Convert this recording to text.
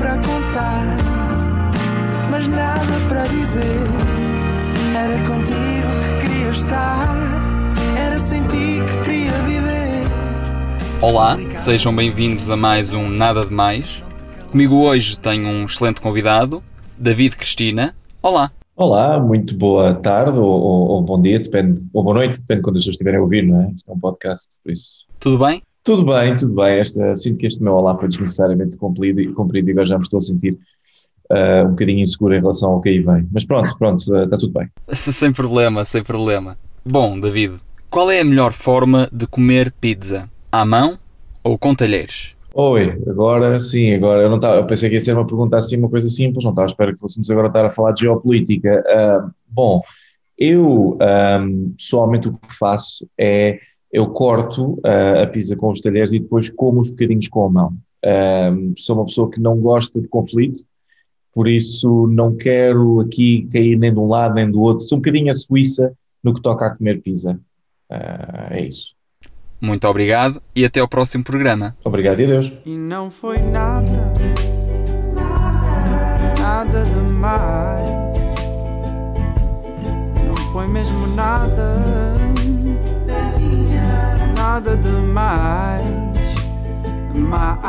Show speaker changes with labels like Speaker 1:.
Speaker 1: para contar, mas nada para dizer. Era contigo que queria estar, era sem ti que queria viver.
Speaker 2: Olá, sejam bem-vindos a mais um Nada de Mais. Comigo hoje tenho um excelente convidado, David Cristina. Olá.
Speaker 3: Olá, muito boa tarde ou, ou, ou, bom dia, depende, ou boa noite, depende de quando as pessoas estiverem a ouvir, não é? Isto é um podcast, por isso.
Speaker 2: Tudo bem?
Speaker 3: Tudo bem, tudo bem. Esta, sinto que este meu olá foi desnecessariamente cumprido, cumprido e agora já me estou a sentir uh, um bocadinho inseguro em relação ao que aí vem. Mas pronto, pronto, uh, está tudo bem.
Speaker 2: Sem problema, sem problema. Bom, David, qual é a melhor forma de comer pizza? À mão ou com talheres?
Speaker 3: Oi, agora sim, agora eu não estava, eu pensei que ia ser uma pergunta assim, uma coisa simples, não estava à espera que fôssemos agora estar a falar de geopolítica. Uh, bom, eu um, pessoalmente o que faço é eu corto uh, a pizza com os talheres e depois como os bocadinhos com a mão. Um, sou uma pessoa que não gosta de conflito, por isso não quero aqui cair nem de um lado nem do outro. Sou um bocadinho a Suíça no que toca a comer pizza. Uh, é isso.
Speaker 2: Muito obrigado e até ao próximo programa.
Speaker 3: Obrigado e adeus.
Speaker 1: E não foi nada, nada demais. Não foi mesmo nada, nada demais. Mais.